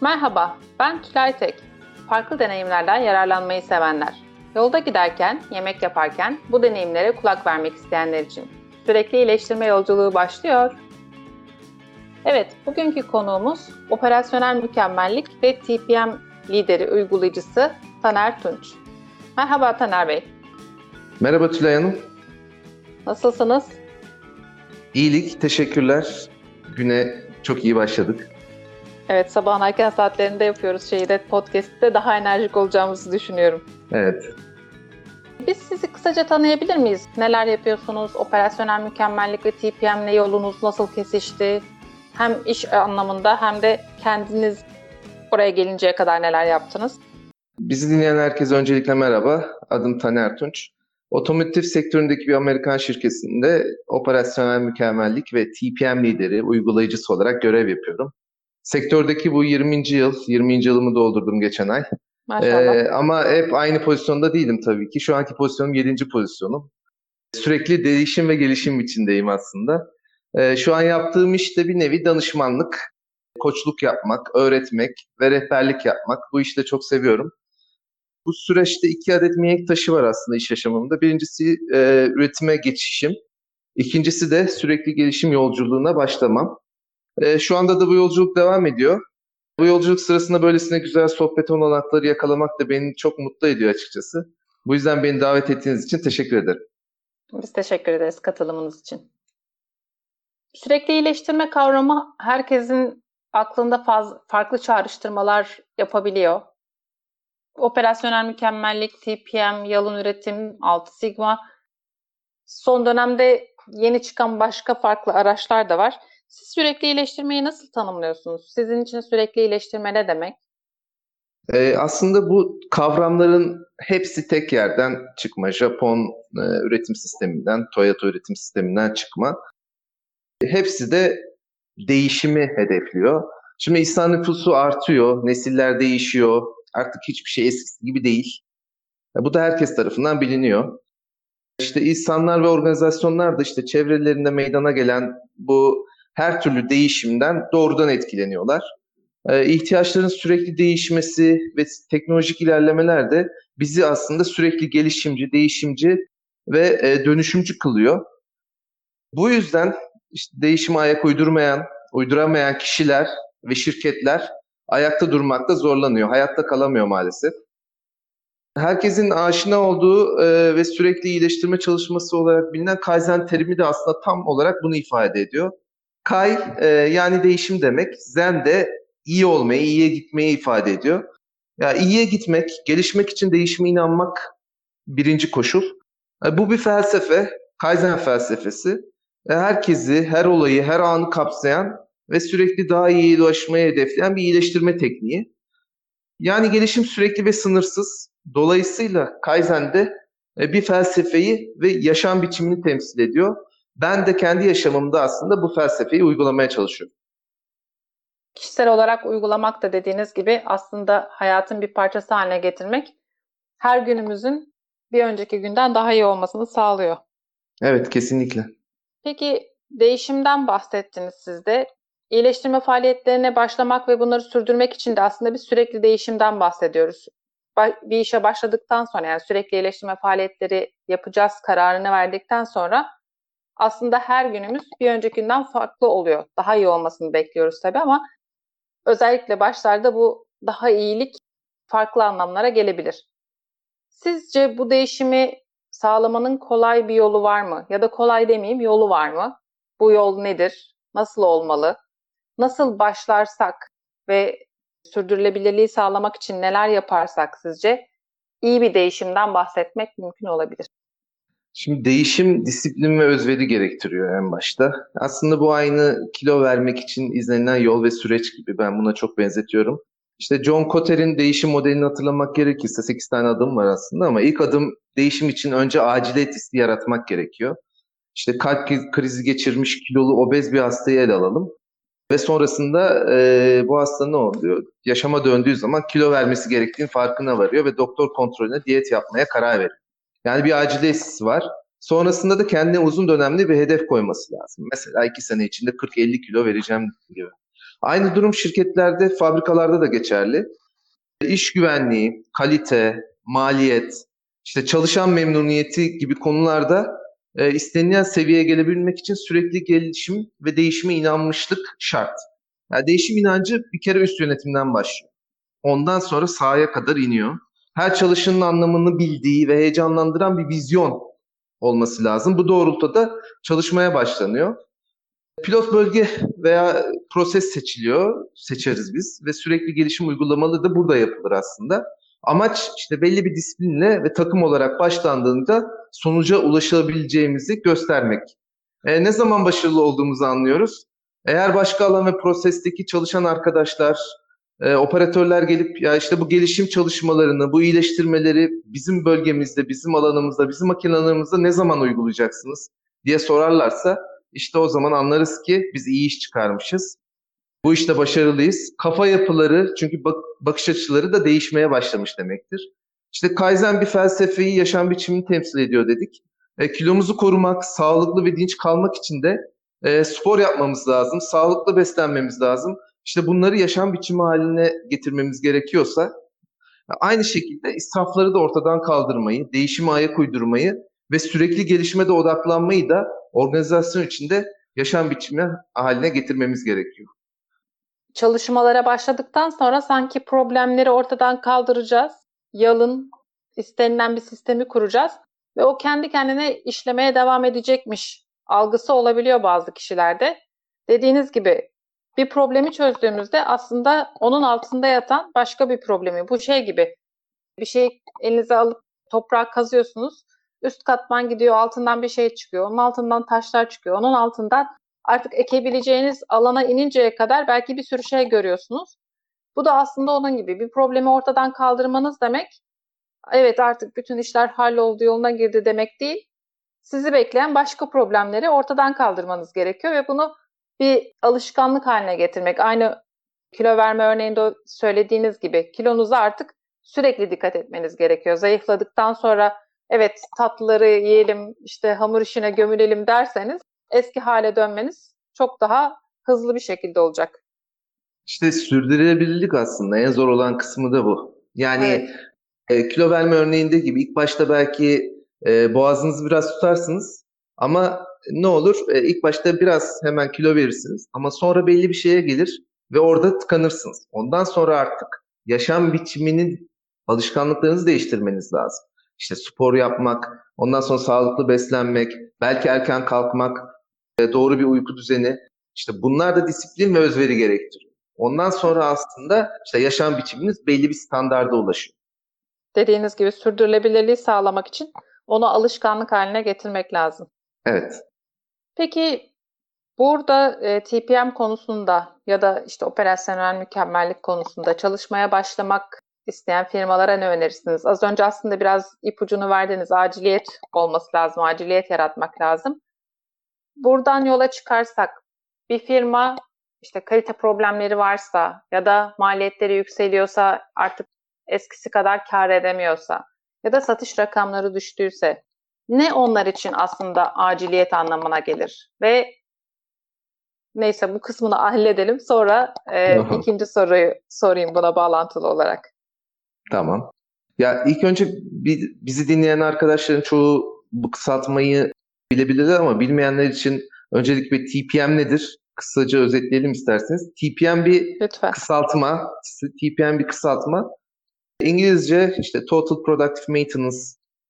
Merhaba, ben Tülay Tek. Farklı deneyimlerden yararlanmayı sevenler. Yolda giderken, yemek yaparken bu deneyimlere kulak vermek isteyenler için. Sürekli iyileştirme yolculuğu başlıyor. Evet, bugünkü konuğumuz operasyonel mükemmellik ve TPM lideri uygulayıcısı Taner Tunç. Merhaba Taner Bey. Merhaba Tülay Hanım. Nasılsınız? İyilik, teşekkürler. Güne çok iyi başladık. Evet, sabahın erken saatlerinde yapıyoruz şeyi de podcast'te daha enerjik olacağımızı düşünüyorum. Evet. Biz sizi kısaca tanıyabilir miyiz? Neler yapıyorsunuz? Operasyonel mükemmellik ve TPM'le yolunuz nasıl kesişti? Hem iş anlamında hem de kendiniz oraya gelinceye kadar neler yaptınız? Bizi dinleyen herkese öncelikle merhaba. Adım Taner Tunç. Otomotiv sektöründeki bir Amerikan şirketinde operasyonel mükemmellik ve TPM lideri, uygulayıcısı olarak görev yapıyorum. Sektördeki bu 20. yıl, 20. yılımı doldurdum geçen ay. Maşallah. Ee, ama hep aynı pozisyonda değilim tabii ki. Şu anki pozisyonum 7. pozisyonum. Sürekli değişim ve gelişim içindeyim aslında. Ee, şu an yaptığım iş de bir nevi danışmanlık, koçluk yapmak, öğretmek ve rehberlik yapmak. Bu işi de çok seviyorum. Bu süreçte iki adet mihenk taşı var aslında iş yaşamımda. Birincisi e, üretime geçişim. İkincisi de sürekli gelişim yolculuğuna başlamam. E, şu anda da bu yolculuk devam ediyor. Bu yolculuk sırasında böylesine güzel sohbet olanakları yakalamak da beni çok mutlu ediyor açıkçası. Bu yüzden beni davet ettiğiniz için teşekkür ederim. Biz teşekkür ederiz katılımınız için. Sürekli iyileştirme kavramı herkesin aklında faz, farklı çağrıştırmalar yapabiliyor. Operasyonel mükemmellik, TPM, yalın üretim, 6 sigma. Son dönemde yeni çıkan başka farklı araçlar da var. Siz sürekli iyileştirmeyi nasıl tanımlıyorsunuz? Sizin için sürekli iyileştirme ne demek? Ee, aslında bu kavramların hepsi tek yerden çıkma. Japon e, üretim sisteminden, Toyota üretim sisteminden çıkma. Hepsi de değişimi hedefliyor. Şimdi insan nüfusu artıyor, nesiller değişiyor. Artık hiçbir şey eskisi gibi değil. Bu da herkes tarafından biliniyor. İşte insanlar ve organizasyonlar da işte çevrelerinde meydana gelen bu her türlü değişimden doğrudan etkileniyorlar. İhtiyaçların sürekli değişmesi ve teknolojik ilerlemeler de bizi aslında sürekli gelişimci, değişimci ve e, dönüşümcü kılıyor. Bu yüzden işte değişime ayak uydurmayan, uyduramayan kişiler ve şirketler ayakta durmakta zorlanıyor, hayatta kalamıyor maalesef. Herkesin aşina olduğu e, ve sürekli iyileştirme çalışması olarak bilinen Kaizen terimi de aslında tam olarak bunu ifade ediyor. Kai e, yani değişim demek, Zen de iyi olmayı, iyiye gitmeyi ifade ediyor. Ya yani iyiye gitmek, gelişmek için değişime inanmak birinci koşul. E, bu bir felsefe, Kaizen felsefesi. E, herkesi, her olayı, her anı kapsayan ve sürekli daha iyi ulaşmayı hedefleyen bir iyileştirme tekniği. Yani gelişim sürekli ve sınırsız. Dolayısıyla Kaizen'de e, bir felsefeyi ve yaşam biçimini temsil ediyor. Ben de kendi yaşamımda aslında bu felsefeyi uygulamaya çalışıyorum. Kişisel olarak uygulamak da dediğiniz gibi aslında hayatın bir parçası haline getirmek her günümüzün bir önceki günden daha iyi olmasını sağlıyor. Evet, kesinlikle. Peki değişimden bahsettiniz siz de. İyileştirme faaliyetlerine başlamak ve bunları sürdürmek için de aslında bir sürekli değişimden bahsediyoruz. Bir işe başladıktan sonra yani sürekli iyileştirme faaliyetleri yapacağız kararını verdikten sonra aslında her günümüz bir öncekinden farklı oluyor. Daha iyi olmasını bekliyoruz tabii ama özellikle başlarda bu daha iyilik farklı anlamlara gelebilir. Sizce bu değişimi sağlamanın kolay bir yolu var mı? Ya da kolay demeyeyim, yolu var mı? Bu yol nedir? Nasıl olmalı? Nasıl başlarsak ve sürdürülebilirliği sağlamak için neler yaparsak sizce iyi bir değişimden bahsetmek mümkün olabilir? Şimdi değişim disiplin ve özveri gerektiriyor en başta. Aslında bu aynı kilo vermek için izlenilen yol ve süreç gibi ben buna çok benzetiyorum. İşte John Cotter'in değişim modelini hatırlamak gerekirse 8 tane adım var aslında ama ilk adım değişim için önce aciliyet hissi yaratmak gerekiyor. İşte kalp krizi geçirmiş kilolu obez bir hastayı ele alalım. Ve sonrasında e, bu hasta ne oluyor? Yaşama döndüğü zaman kilo vermesi gerektiğini farkına varıyor ve doktor kontrolüne diyet yapmaya karar veriyor. Yani bir aciliyet var. Sonrasında da kendine uzun dönemli bir hedef koyması lazım. Mesela iki sene içinde 40-50 kilo vereceğim gibi. Aynı durum şirketlerde, fabrikalarda da geçerli. İş güvenliği, kalite, maliyet, işte çalışan memnuniyeti gibi konularda e, istenilen seviyeye gelebilmek için sürekli gelişim ve değişime inanmışlık şart. Yani değişim inancı bir kere üst yönetimden başlıyor. Ondan sonra sahaya kadar iniyor. Her çalışanın anlamını bildiği ve heyecanlandıran bir vizyon olması lazım. Bu doğrultuda çalışmaya başlanıyor. Pilot bölge veya proses seçiliyor, seçeriz biz ve sürekli gelişim uygulamaları da burada yapılır aslında. Amaç işte belli bir disiplinle ve takım olarak başlandığında sonuca ulaşabileceğimizi göstermek. E, ne zaman başarılı olduğumuzu anlıyoruz. Eğer başka alan ve prosesteki çalışan arkadaşlar, e, operatörler gelip ya işte bu gelişim çalışmalarını, bu iyileştirmeleri bizim bölgemizde, bizim alanımızda, bizim makinelerimizde ne zaman uygulayacaksınız diye sorarlarsa işte o zaman anlarız ki biz iyi iş çıkarmışız. Bu işte başarılıyız. Kafa yapıları çünkü bak, bakış açıları da değişmeye başlamış demektir. İşte Kaizen bir felsefeyi, yaşam biçimini temsil ediyor dedik. E, kilomuzu korumak, sağlıklı ve dinç kalmak için de e, spor yapmamız lazım, sağlıklı beslenmemiz lazım. İşte bunları yaşam biçimi haline getirmemiz gerekiyorsa aynı şekilde israfları da ortadan kaldırmayı, değişime ayak uydurmayı ve sürekli gelişime de odaklanmayı da organizasyon içinde yaşam biçimi haline getirmemiz gerekiyor. Çalışmalara başladıktan sonra sanki problemleri ortadan kaldıracağız. Yalın, istenilen bir sistemi kuracağız ve o kendi kendine işlemeye devam edecekmiş algısı olabiliyor bazı kişilerde. Dediğiniz gibi bir problemi çözdüğümüzde aslında onun altında yatan başka bir problemi. Bu şey gibi bir şey elinize alıp toprağa kazıyorsunuz. Üst katman gidiyor, altından bir şey çıkıyor. Onun altından taşlar çıkıyor. Onun altından artık ekebileceğiniz alana ininceye kadar belki bir sürü şey görüyorsunuz. Bu da aslında onun gibi bir problemi ortadan kaldırmanız demek. Evet artık bütün işler halloldu yoluna girdi demek değil. Sizi bekleyen başka problemleri ortadan kaldırmanız gerekiyor ve bunu bir alışkanlık haline getirmek. Aynı kilo verme örneğinde söylediğiniz gibi kilonuza artık sürekli dikkat etmeniz gerekiyor. Zayıfladıktan sonra evet tatlıları yiyelim, işte hamur işine gömülelim derseniz eski hale dönmeniz çok daha hızlı bir şekilde olacak. İşte sürdürülebilirlik aslında en zor olan kısmı da bu. Yani evet. e, kilo verme örneğinde gibi ilk başta belki e, boğazınızı biraz tutarsınız ama ne olur e, ilk başta biraz hemen kilo verirsiniz ama sonra belli bir şeye gelir ve orada tıkanırsınız. Ondan sonra artık yaşam biçiminin alışkanlıklarınızı değiştirmeniz lazım. İşte spor yapmak, ondan sonra sağlıklı beslenmek, belki erken kalkmak, e, doğru bir uyku düzeni. İşte bunlar da disiplin ve özveri gerektiriyor. Ondan sonra aslında işte yaşam biçiminiz belli bir standarda ulaşıyor. Dediğiniz gibi sürdürülebilirliği sağlamak için onu alışkanlık haline getirmek lazım. Evet. Peki burada e, TPM konusunda ya da işte operasyonel mükemmellik konusunda çalışmaya başlamak isteyen firmalara ne önerirsiniz? Az önce aslında biraz ipucunu verdiniz. Aciliyet olması lazım, aciliyet yaratmak lazım. Buradan yola çıkarsak bir firma işte kalite problemleri varsa ya da maliyetleri yükseliyorsa artık eskisi kadar kar edemiyorsa ya da satış rakamları düştüyse ne onlar için aslında aciliyet anlamına gelir? Ve neyse bu kısmını halledelim. Sonra e, ikinci soruyu sorayım buna bağlantılı olarak. Tamam. Ya ilk önce bizi dinleyen arkadaşların çoğu bu kısaltmayı bilebilirler ama bilmeyenler için öncelikle TPM nedir? Kısaca özetleyelim isterseniz. TPM bir Lütfen. kısaltma. TPM bir kısaltma. İngilizce işte Total Productive Maintenance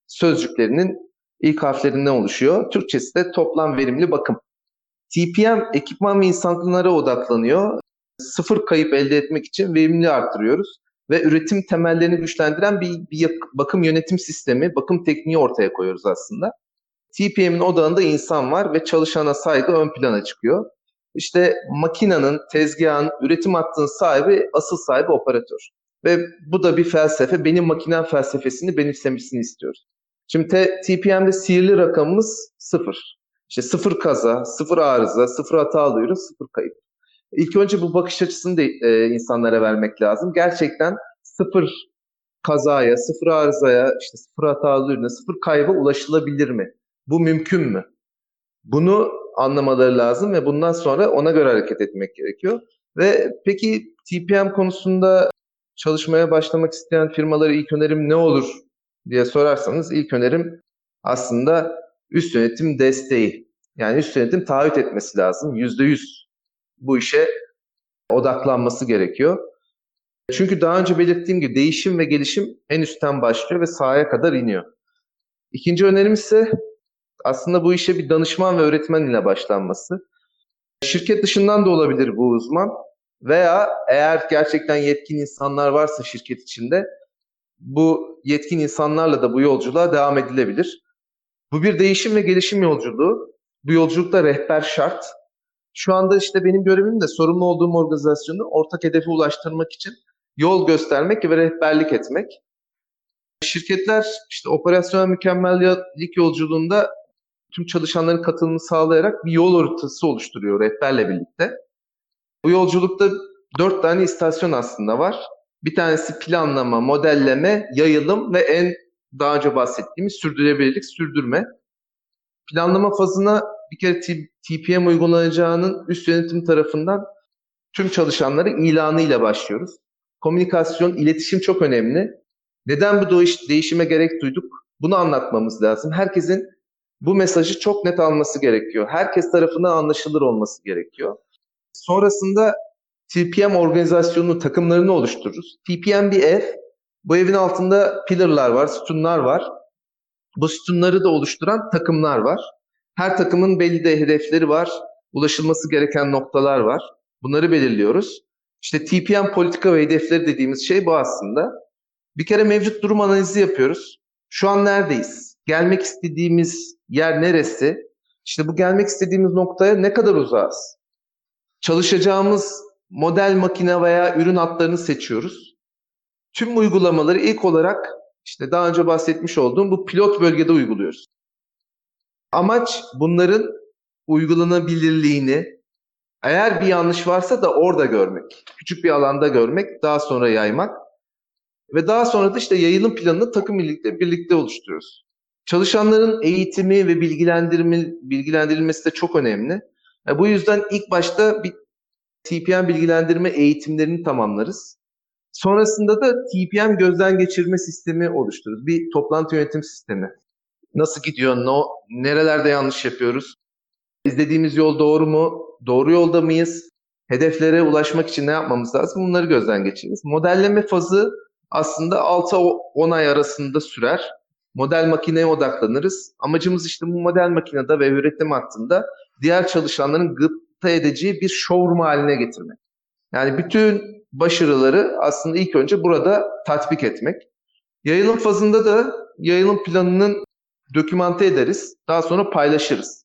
sözcüklerinin ilk harflerinden oluşuyor. Türkçesi de toplam verimli bakım. TPM ekipman ve insanlara odaklanıyor. Sıfır kayıp elde etmek için verimli arttırıyoruz ve üretim temellerini güçlendiren bir, bir bakım yönetim sistemi, bakım tekniği ortaya koyuyoruz aslında. TPM'in odağında insan var ve çalışana saygı ön plana çıkıyor. İşte makinenin, tezgahın, üretim hattının sahibi, asıl sahibi operatör. Ve bu da bir felsefe. Benim makinem felsefesini benimsemesini istiyoruz. Şimdi TPM'de sihirli rakamımız sıfır. İşte sıfır kaza, sıfır arıza, sıfır hata alıyoruz, sıfır kayıp. İlk önce bu bakış açısını da e, insanlara vermek lazım. Gerçekten sıfır kazaya, sıfır arızaya, işte sıfır hatalı ürüne, sıfır kayba ulaşılabilir mi? Bu mümkün mü? Bunu anlamaları lazım ve bundan sonra ona göre hareket etmek gerekiyor. Ve peki TPM konusunda çalışmaya başlamak isteyen firmalara ilk önerim ne olur diye sorarsanız ilk önerim aslında üst yönetim desteği. Yani üst yönetim taahhüt etmesi lazım. %100 bu işe odaklanması gerekiyor. Çünkü daha önce belirttiğim gibi değişim ve gelişim en üstten başlıyor ve sahaya kadar iniyor. İkinci önerim ise aslında bu işe bir danışman ve öğretmen ile başlanması. Şirket dışından da olabilir bu uzman veya eğer gerçekten yetkin insanlar varsa şirket içinde bu yetkin insanlarla da bu yolculuğa devam edilebilir. Bu bir değişim ve gelişim yolculuğu. Bu yolculukta rehber şart. Şu anda işte benim görevim de sorumlu olduğum organizasyonu ortak hedefe ulaştırmak için yol göstermek ve rehberlik etmek. Şirketler işte operasyonel mükemmellik yolculuğunda tüm çalışanların katılımını sağlayarak bir yol haritası oluşturuyor rehberle birlikte. Bu yolculukta dört tane istasyon aslında var. Bir tanesi planlama, modelleme, yayılım ve en daha önce bahsettiğimiz sürdürülebilirlik, sürdürme. Planlama fazına bir kere TPM uygulanacağının üst yönetim tarafından tüm çalışanları ilanıyla başlıyoruz. Komünikasyon, iletişim çok önemli. Neden bu değişime gerek duyduk? Bunu anlatmamız lazım. Herkesin bu mesajı çok net alması gerekiyor. Herkes tarafından anlaşılır olması gerekiyor. Sonrasında TPM organizasyonu takımlarını oluştururuz. TPM bir ev. Bu evin altında pillarlar var, sütunlar var. Bu sütunları da oluşturan takımlar var. Her takımın belli de hedefleri var. Ulaşılması gereken noktalar var. Bunları belirliyoruz. İşte TPM politika ve hedefleri dediğimiz şey bu aslında. Bir kere mevcut durum analizi yapıyoruz. Şu an neredeyiz? Gelmek istediğimiz yer neresi? İşte bu gelmek istediğimiz noktaya ne kadar uzağız? Çalışacağımız model makine veya ürün hatlarını seçiyoruz. Tüm uygulamaları ilk olarak işte daha önce bahsetmiş olduğum bu pilot bölgede uyguluyoruz. Amaç bunların uygulanabilirliğini eğer bir yanlış varsa da orada görmek. Küçük bir alanda görmek, daha sonra yaymak. Ve daha sonra da işte yayılım planını takım birlikte birlikte oluşturuyoruz. Çalışanların eğitimi ve bilgilendirilmesi de çok önemli. Yani bu yüzden ilk başta bir TPM bilgilendirme eğitimlerini tamamlarız. Sonrasında da TPM gözden geçirme sistemi oluştururuz. Bir toplantı yönetim sistemi. Nasıl gidiyor? No, nerelerde yanlış yapıyoruz? İzlediğimiz yol doğru mu? Doğru yolda mıyız? Hedeflere ulaşmak için ne yapmamız lazım? Bunları gözden geçiririz. Modelleme fazı aslında 6-10 ay arasında sürer. Model makineye odaklanırız. Amacımız işte bu model makinede ve üretim hattında diğer çalışanların edeceği bir showroom haline getirmek. Yani bütün başarıları aslında ilk önce burada tatbik etmek. Yayılım fazında da yayılım planının dokümante ederiz. Daha sonra paylaşırız.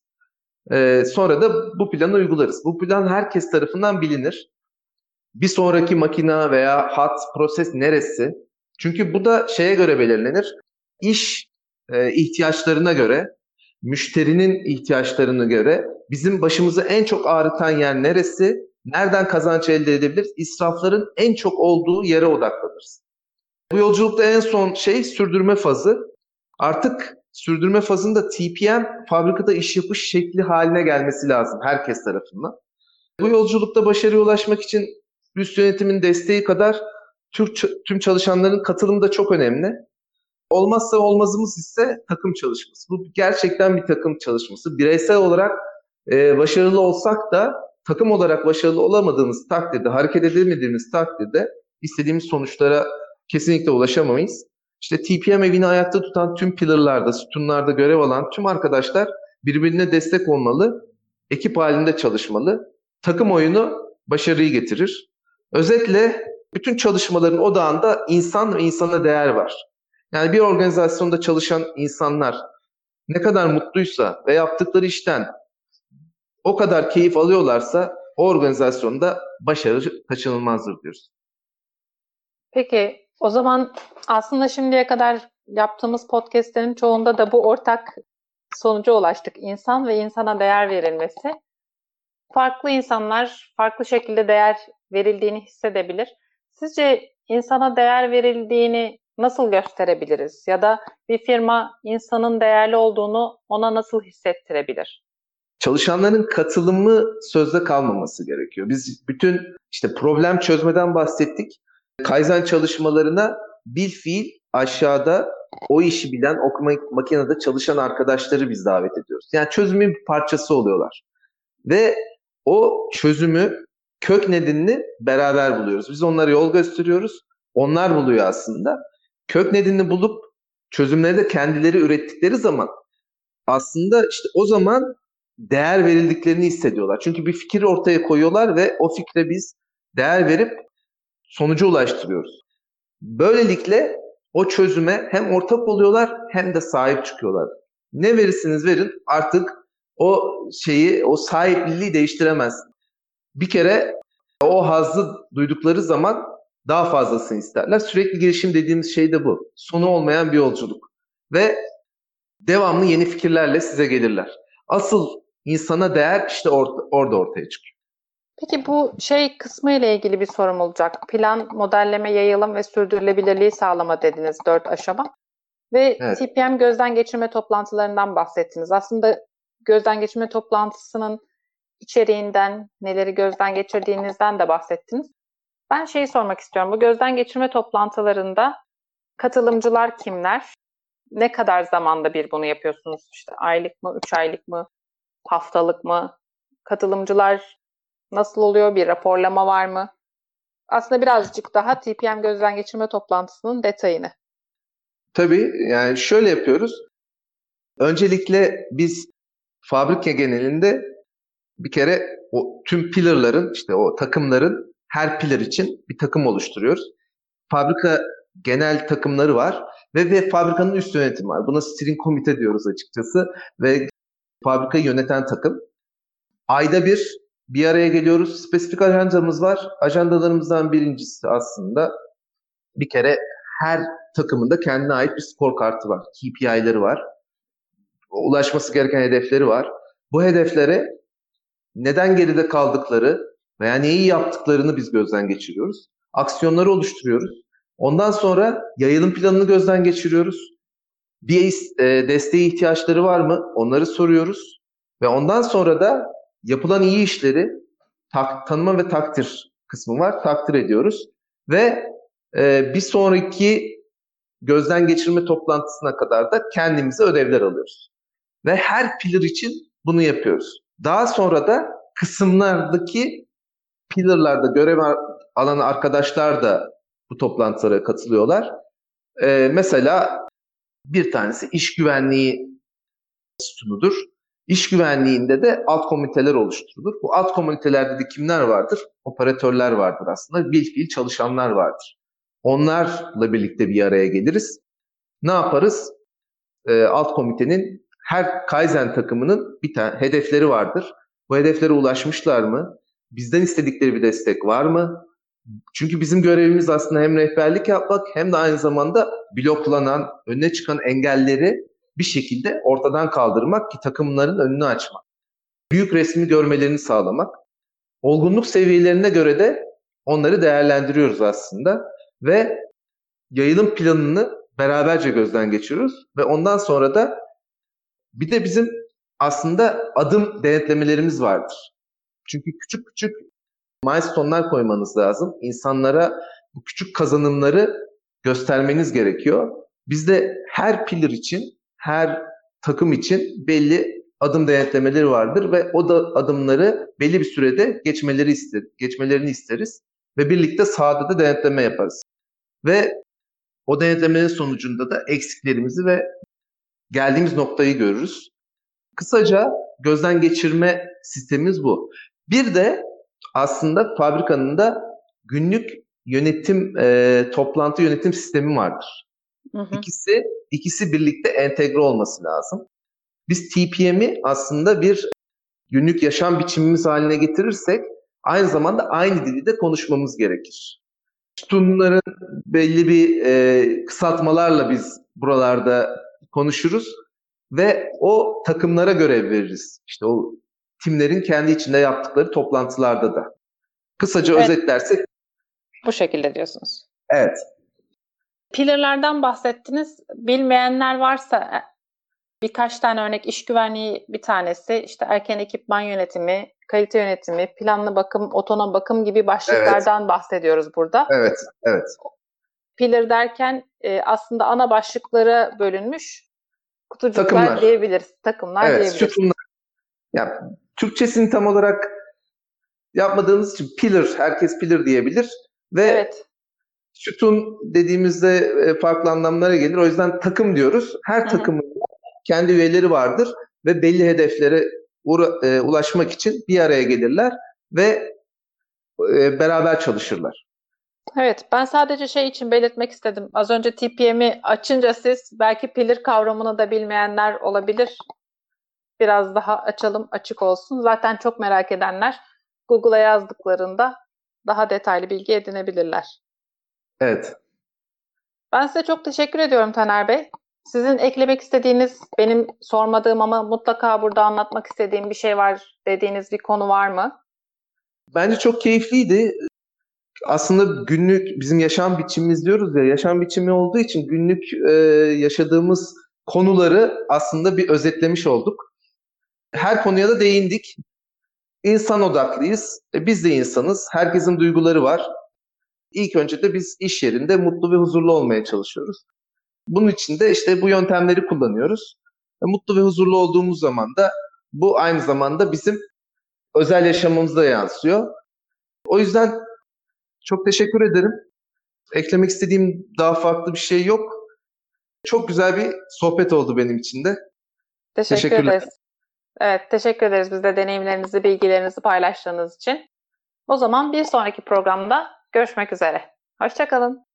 Ee, sonra da bu planı uygularız. Bu plan herkes tarafından bilinir. Bir sonraki makina veya hat, proses neresi? Çünkü bu da şeye göre belirlenir. İş e, ihtiyaçlarına göre, müşterinin ihtiyaçlarına göre bizim başımızı en çok ağrıtan yer neresi? Nereden kazanç elde edebiliriz? İsrafların en çok olduğu yere odaklanırız. Bu yolculukta en son şey sürdürme fazı. Artık sürdürme fazında TPM fabrikada iş yapış şekli haline gelmesi lazım herkes tarafından. Bu yolculukta başarıya ulaşmak için üst yönetimin desteği kadar tüm çalışanların katılımı da çok önemli. Olmazsa olmazımız ise takım çalışması. Bu gerçekten bir takım çalışması. Bireysel olarak e, başarılı olsak da takım olarak başarılı olamadığımız takdirde, hareket edemediğimiz takdirde istediğimiz sonuçlara kesinlikle ulaşamayız. İşte TPM evini ayakta tutan tüm pillarlarda, sütunlarda görev alan tüm arkadaşlar birbirine destek olmalı, ekip halinde çalışmalı. Takım oyunu başarıyı getirir. Özetle bütün çalışmaların odağında insan ve insana değer var. Yani bir organizasyonda çalışan insanlar ne kadar mutluysa ve yaptıkları işten o kadar keyif alıyorlarsa o organizasyonda başarı kaçınılmazdır diyoruz. Peki o zaman aslında şimdiye kadar yaptığımız podcastlerin çoğunda da bu ortak sonuca ulaştık. İnsan ve insana değer verilmesi. Farklı insanlar farklı şekilde değer verildiğini hissedebilir. Sizce insana değer verildiğini nasıl gösterebiliriz? Ya da bir firma insanın değerli olduğunu ona nasıl hissettirebilir? çalışanların katılımı sözde kalmaması gerekiyor. Biz bütün işte problem çözmeden bahsettik. Kaizen çalışmalarına bil fiil aşağıda o işi bilen, okuma makinede çalışan arkadaşları biz davet ediyoruz. Yani çözümün bir parçası oluyorlar. Ve o çözümü, kök nedenini beraber buluyoruz. Biz onlara yol gösteriyoruz. Onlar buluyor aslında. Kök nedenini bulup çözümleri de kendileri ürettikleri zaman aslında işte o zaman değer verildiklerini hissediyorlar. Çünkü bir fikir ortaya koyuyorlar ve o fikre biz değer verip sonuca ulaştırıyoruz. Böylelikle o çözüme hem ortak oluyorlar hem de sahip çıkıyorlar. Ne verirsiniz verin artık o şeyi, o sahipliliği değiştiremez. Bir kere o hazzı duydukları zaman daha fazlasını isterler. Sürekli gelişim dediğimiz şey de bu. Sonu olmayan bir yolculuk. Ve devamlı yeni fikirlerle size gelirler. Asıl insana değer işte or- orada ortaya çıkıyor. Peki bu şey kısmı ile ilgili bir sorum olacak. Plan, modelleme, yayılım ve sürdürülebilirliği sağlama dediniz dört aşama. Ve Evet. TPM gözden geçirme toplantılarından bahsettiniz. Aslında gözden geçirme toplantısının içeriğinden, neleri gözden geçirdiğinizden de bahsettiniz. Ben şeyi sormak istiyorum. Bu gözden geçirme toplantılarında katılımcılar kimler? Ne kadar zamanda bir bunu yapıyorsunuz? İşte aylık mı, üç aylık mı, haftalık mı? Katılımcılar nasıl oluyor? Bir raporlama var mı? Aslında birazcık daha TPM gözden geçirme toplantısının detayını. Tabii yani şöyle yapıyoruz. Öncelikle biz fabrika genelinde bir kere o tüm pillarların işte o takımların her pillar için bir takım oluşturuyoruz. Fabrika genel takımları var ve, ve fabrikanın üst yönetimi var. Buna steering komite diyoruz açıkçası ve fabrikayı yöneten takım. Ayda bir bir araya geliyoruz. Spesifik ajandamız var. Ajandalarımızdan birincisi aslında bir kere her takımında kendine ait bir skor kartı var. KPI'leri var. Ulaşması gereken hedefleri var. Bu hedeflere neden geride kaldıkları veya neyi yaptıklarını biz gözden geçiriyoruz. Aksiyonları oluşturuyoruz. Ondan sonra yayılım planını gözden geçiriyoruz. Bir e, desteğe ihtiyaçları var mı? Onları soruyoruz. Ve ondan sonra da yapılan iyi işleri tak, tanıma ve takdir kısmı var. Takdir ediyoruz. Ve e, bir sonraki gözden geçirme toplantısına kadar da kendimize ödevler alıyoruz. Ve her pillar için bunu yapıyoruz. Daha sonra da kısımlardaki pillarlarda görev alan arkadaşlar da bu toplantılara katılıyorlar. Ee, mesela bir tanesi iş güvenliği sütunudur. İş güvenliğinde de alt komiteler oluşturulur. Bu alt komitelerde de kimler vardır? Operatörler vardır aslında. Bil fiil çalışanlar vardır. Onlarla birlikte bir araya geliriz. Ne yaparız? Ee, alt komitenin her Kaizen takımının bir tane hedefleri vardır. Bu hedeflere ulaşmışlar mı? Bizden istedikleri bir destek var mı? Çünkü bizim görevimiz aslında hem rehberlik yapmak hem de aynı zamanda bloklanan, önüne çıkan engelleri bir şekilde ortadan kaldırmak ki takımların önünü açmak. Büyük resmi görmelerini sağlamak. Olgunluk seviyelerine göre de onları değerlendiriyoruz aslında ve yayılım planını beraberce gözden geçiriyoruz ve ondan sonra da bir de bizim aslında adım denetlemelerimiz vardır. Çünkü küçük küçük milestone'lar koymanız lazım. İnsanlara bu küçük kazanımları göstermeniz gerekiyor. Bizde her pillar için, her takım için belli adım denetlemeleri vardır ve o da adımları belli bir sürede geçmeleri ister, geçmelerini isteriz ve birlikte sahada da denetleme yaparız. Ve o denetlemenin sonucunda da eksiklerimizi ve geldiğimiz noktayı görürüz. Kısaca gözden geçirme sistemimiz bu. Bir de aslında fabrikanın da günlük yönetim e, toplantı yönetim sistemi vardır. Hı hı. İkisi ikisi birlikte entegre olması lazım. Biz TPM'i aslında bir günlük yaşam biçimimiz haline getirirsek aynı zamanda aynı dili de konuşmamız gerekir. Sütunların belli bir e, kısaltmalarla biz buralarda konuşuruz ve o takımlara görev veririz. İşte o timlerin kendi içinde yaptıkları toplantılarda da. Kısaca Evet. özetlersek Bu şekilde diyorsunuz. evet. Pillar'lardan bahsettiniz. Bilmeyenler varsa e, birkaç tane örnek iş güvenliği bir tanesi, işte erken ekipman yönetimi, kalite yönetimi, planlı bakım, otonom bakım gibi başlıklardan bahsediyoruz burada. Evet, evet. Pillar derken e, aslında ana başlıklara bölünmüş kutucuklar Takımlar. diyebiliriz. Takımlar Evet, diyebiliriz. sütunlar. Ya, Türkçesini tam olarak yapmadığımız için pillar, herkes pillar diyebilir ve Evet. sütun dediğimizde e, farklı anlamlara gelir. O yüzden takım diyoruz. Her Hı hı. takımın kendi üyeleri vardır ve belli hedeflere e, ulaşmak için bir araya gelirler ve e, beraber çalışırlar. Evet, ben sadece şey için belirtmek istedim. Az önce TPM'i açınca siz belki pillar kavramını da bilmeyenler olabilir. Biraz daha açalım, açık olsun. Zaten çok merak edenler Google'a yazdıklarında daha detaylı bilgi edinebilirler. Evet. Ben size çok teşekkür ediyorum Taner Bey. Sizin eklemek istediğiniz, benim sormadığım ama mutlaka burada anlatmak istediğim bir şey var dediğiniz bir konu var mı? Bence çok keyifliydi. Aslında günlük bizim yaşam biçimimiz diyoruz ya yaşam biçimi olduğu için günlük e, yaşadığımız konuları aslında bir özetlemiş olduk. Her konuya da değindik. İnsan odaklıyız. E, biz de insanız. Herkesin duyguları var. İlk önce de biz iş yerinde mutlu ve huzurlu olmaya çalışıyoruz. Bunun için de işte bu yöntemleri kullanıyoruz. E, mutlu ve huzurlu olduğumuz zaman da bu aynı zamanda bizim özel yaşamımıza yansıyor. O yüzden çok teşekkür ederim. Eklemek istediğim daha farklı bir şey yok. Çok güzel bir sohbet oldu benim için de. Teşekkür Teşekkürler. ederiz. Evet, teşekkür ederiz bizde deneyimlerinizi, bilgilerinizi paylaştığınız için. O zaman bir sonraki programda görüşmek üzere. Hoşçakalın.